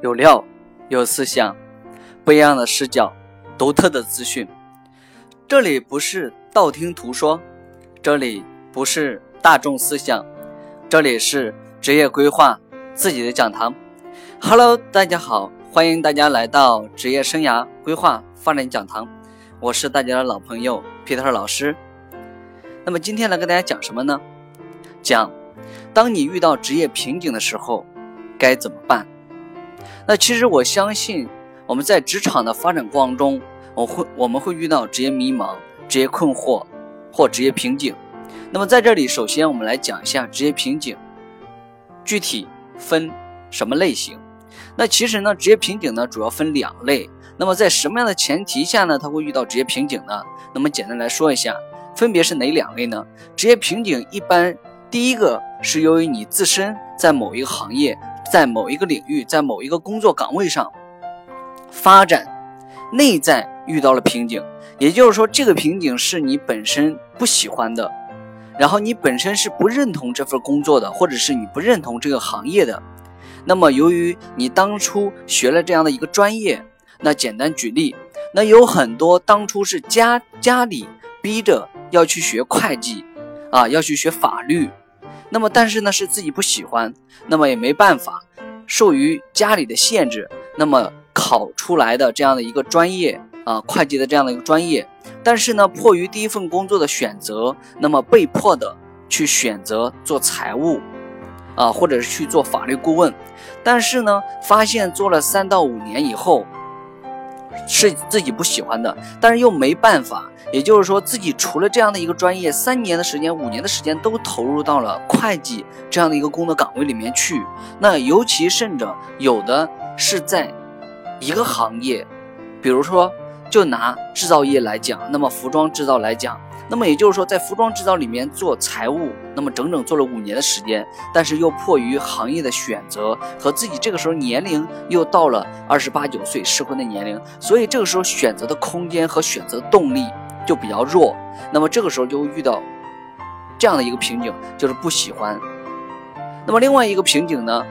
有料，有思想，不一样的视角，独特的资讯。这里不是道听途说，这里不是大众思想，这里是职业规划自己的讲堂。Hello，大家好，欢迎大家来到职业生涯规划发展讲堂，我是大家的老朋友 Peter 老师。那么今天来跟大家讲什么呢？讲，当你遇到职业瓶颈的时候，该怎么办？那其实我相信，我们在职场的发展过程中，我会我们会遇到职业迷茫、职业困惑或职业瓶颈。那么在这里，首先我们来讲一下职业瓶颈，具体分什么类型？那其实呢，职业瓶颈呢主要分两类。那么在什么样的前提下呢，他会遇到职业瓶颈呢？那么简单来说一下，分别是哪两类呢？职业瓶颈一般第一个是由于你自身在某一个行业。在某一个领域，在某一个工作岗位上发展，内在遇到了瓶颈，也就是说，这个瓶颈是你本身不喜欢的，然后你本身是不认同这份工作的，或者是你不认同这个行业的。那么，由于你当初学了这样的一个专业，那简单举例，那有很多当初是家家里逼着要去学会计，啊，要去学法律。那么，但是呢，是自己不喜欢，那么也没办法，受于家里的限制，那么考出来的这样的一个专业啊，会计的这样的一个专业，但是呢，迫于第一份工作的选择，那么被迫的去选择做财务，啊，或者是去做法律顾问，但是呢，发现做了三到五年以后。是自己不喜欢的，但是又没办法，也就是说，自己除了这样的一个专业，三年的时间、五年的时间都投入到了会计这样的一个工作岗位里面去。那尤其甚者，有的是在一个行业，比如说，就拿制造业来讲，那么服装制造来讲。那么也就是说，在服装制造里面做财务，那么整整做了五年的时间，但是又迫于行业的选择和自己这个时候年龄又到了二十八九岁适婚的年龄，所以这个时候选择的空间和选择动力就比较弱。那么这个时候就会遇到这样的一个瓶颈，就是不喜欢。那么另外一个瓶颈呢？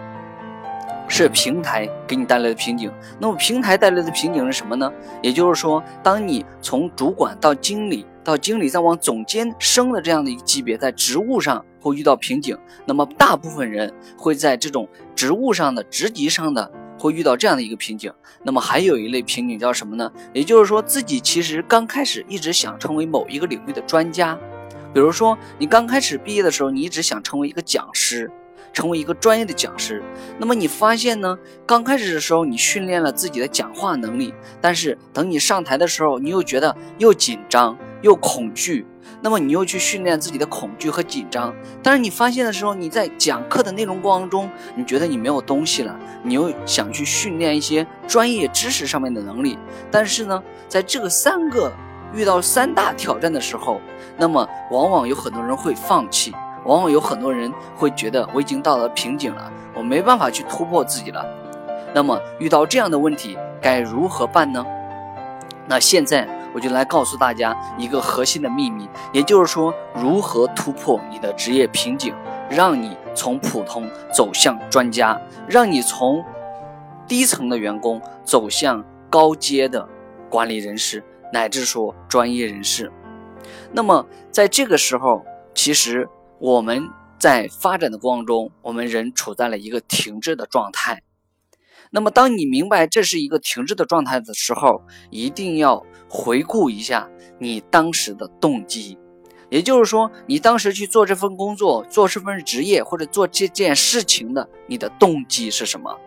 是平台给你带来的瓶颈。那么平台带来的瓶颈是什么呢？也就是说，当你从主管到经理，到经理再往总监升的这样的一个级别，在职务上会遇到瓶颈。那么大部分人会在这种职务上的职级上的会遇到这样的一个瓶颈。那么还有一类瓶颈叫什么呢？也就是说，自己其实刚开始一直想成为某一个领域的专家，比如说你刚开始毕业的时候，你一直想成为一个讲师。成为一个专业的讲师，那么你发现呢？刚开始的时候，你训练了自己的讲话能力，但是等你上台的时候，你又觉得又紧张又恐惧，那么你又去训练自己的恐惧和紧张。但是你发现的时候，你在讲课的内容过程中，你觉得你没有东西了，你又想去训练一些专业知识上面的能力。但是呢，在这个三个遇到三大挑战的时候，那么往往有很多人会放弃。往往有很多人会觉得我已经到了瓶颈了，我没办法去突破自己了。那么遇到这样的问题该如何办呢？那现在我就来告诉大家一个核心的秘密，也就是说如何突破你的职业瓶颈，让你从普通走向专家，让你从低层的员工走向高阶的管理人士，乃至说专业人士。那么在这个时候，其实。我们在发展的过程中，我们人处在了一个停滞的状态。那么，当你明白这是一个停滞的状态的时候，一定要回顾一下你当时的动机。也就是说，你当时去做这份工作、做这份职业或者做这件事情的，你的动机是什么？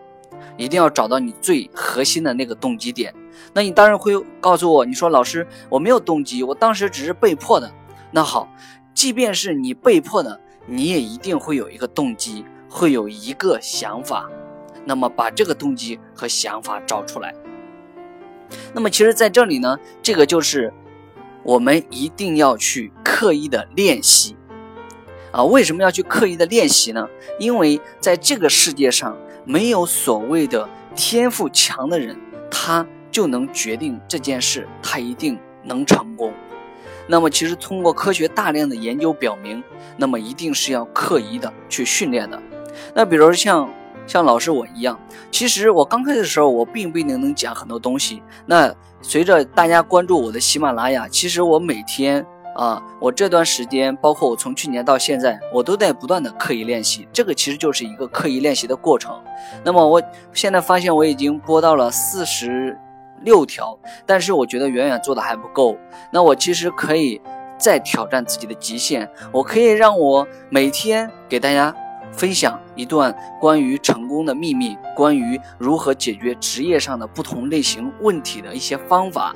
一定要找到你最核心的那个动机点。那你当然会告诉我，你说老师，我没有动机，我当时只是被迫的。那好。即便是你被迫的，你也一定会有一个动机，会有一个想法。那么把这个动机和想法找出来。那么其实在这里呢，这个就是我们一定要去刻意的练习啊。为什么要去刻意的练习呢？因为在这个世界上，没有所谓的天赋强的人，他就能决定这件事，他一定能成功。那么，其实通过科学大量的研究表明，那么一定是要刻意的去训练的。那比如像像老师我一样，其实我刚开始的时候，我并不一定能讲很多东西。那随着大家关注我的喜马拉雅，其实我每天啊，我这段时间，包括我从去年到现在，我都在不断的刻意练习。这个其实就是一个刻意练习的过程。那么我现在发现我已经播到了四十六条，但是我觉得远远做的还不够。那我其实可以再挑战自己的极限，我可以让我每天给大家。分享一段关于成功的秘密，关于如何解决职业上的不同类型问题的一些方法。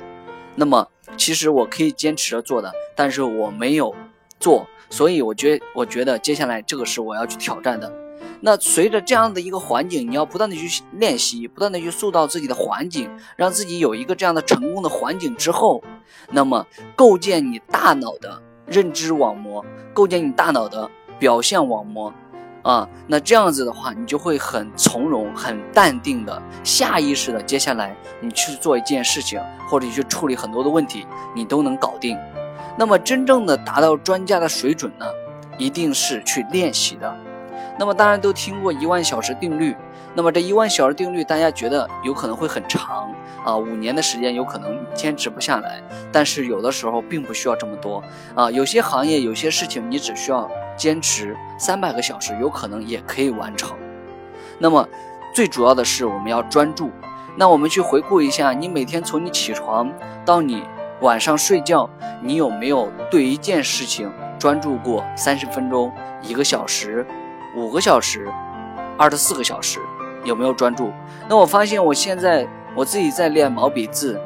那么，其实我可以坚持着做的，但是我没有做，所以我觉我觉得接下来这个是我要去挑战的。那随着这样的一个环境，你要不断的去练习，不断的去塑造自己的环境，让自己有一个这样的成功的环境之后，那么构建你大脑的认知网膜，构建你大脑的表现网膜。啊，那这样子的话，你就会很从容、很淡定的下意识的，接下来你去做一件事情，或者你去处理很多的问题，你都能搞定。那么真正的达到专家的水准呢，一定是去练习的。那么大家都听过一万小时定律，那么这一万小时定律，大家觉得有可能会很长啊，五年的时间有可能坚持不下来。但是有的时候并不需要这么多啊，有些行业、有些事情，你只需要。坚持三百个小时，有可能也可以完成。那么，最主要的是我们要专注。那我们去回顾一下，你每天从你起床到你晚上睡觉，你有没有对一件事情专注过三十分钟、一个小时、五个小时、二十四个小时？有没有专注？那我发现我现在我自己在练毛笔字。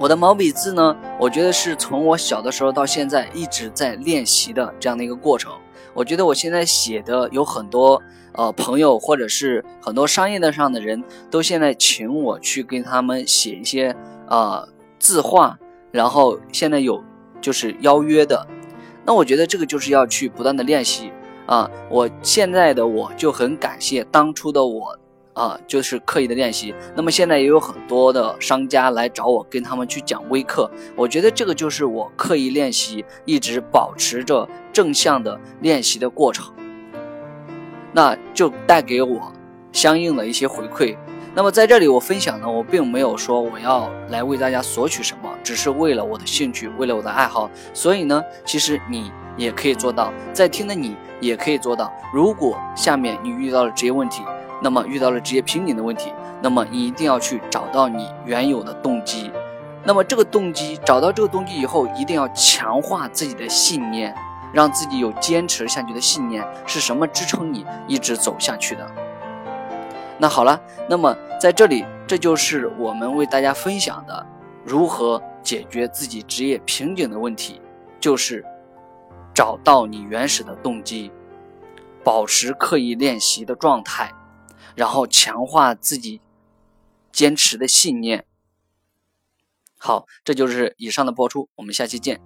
我的毛笔字呢，我觉得是从我小的时候到现在一直在练习的这样的一个过程。我觉得我现在写的有很多呃朋友或者是很多商业的上的人都现在请我去跟他们写一些呃字画，然后现在有就是邀约的。那我觉得这个就是要去不断的练习啊。我现在的我就很感谢当初的我。啊，就是刻意的练习。那么现在也有很多的商家来找我，跟他们去讲微课。我觉得这个就是我刻意练习，一直保持着正向的练习的过程，那就带给我相应的一些回馈。那么在这里我分享呢，我并没有说我要来为大家索取什么，只是为了我的兴趣，为了我的爱好。所以呢，其实你也可以做到，在听的你也可以做到。如果下面你遇到了职业问题，那么遇到了职业瓶颈的问题，那么你一定要去找到你原有的动机。那么这个动机找到这个动机以后，一定要强化自己的信念，让自己有坚持下去的信念。是什么支撑你一直走下去的？那好了，那么在这里，这就是我们为大家分享的如何解决自己职业瓶颈的问题，就是找到你原始的动机，保持刻意练习的状态。然后强化自己坚持的信念。好，这就是以上的播出，我们下期见。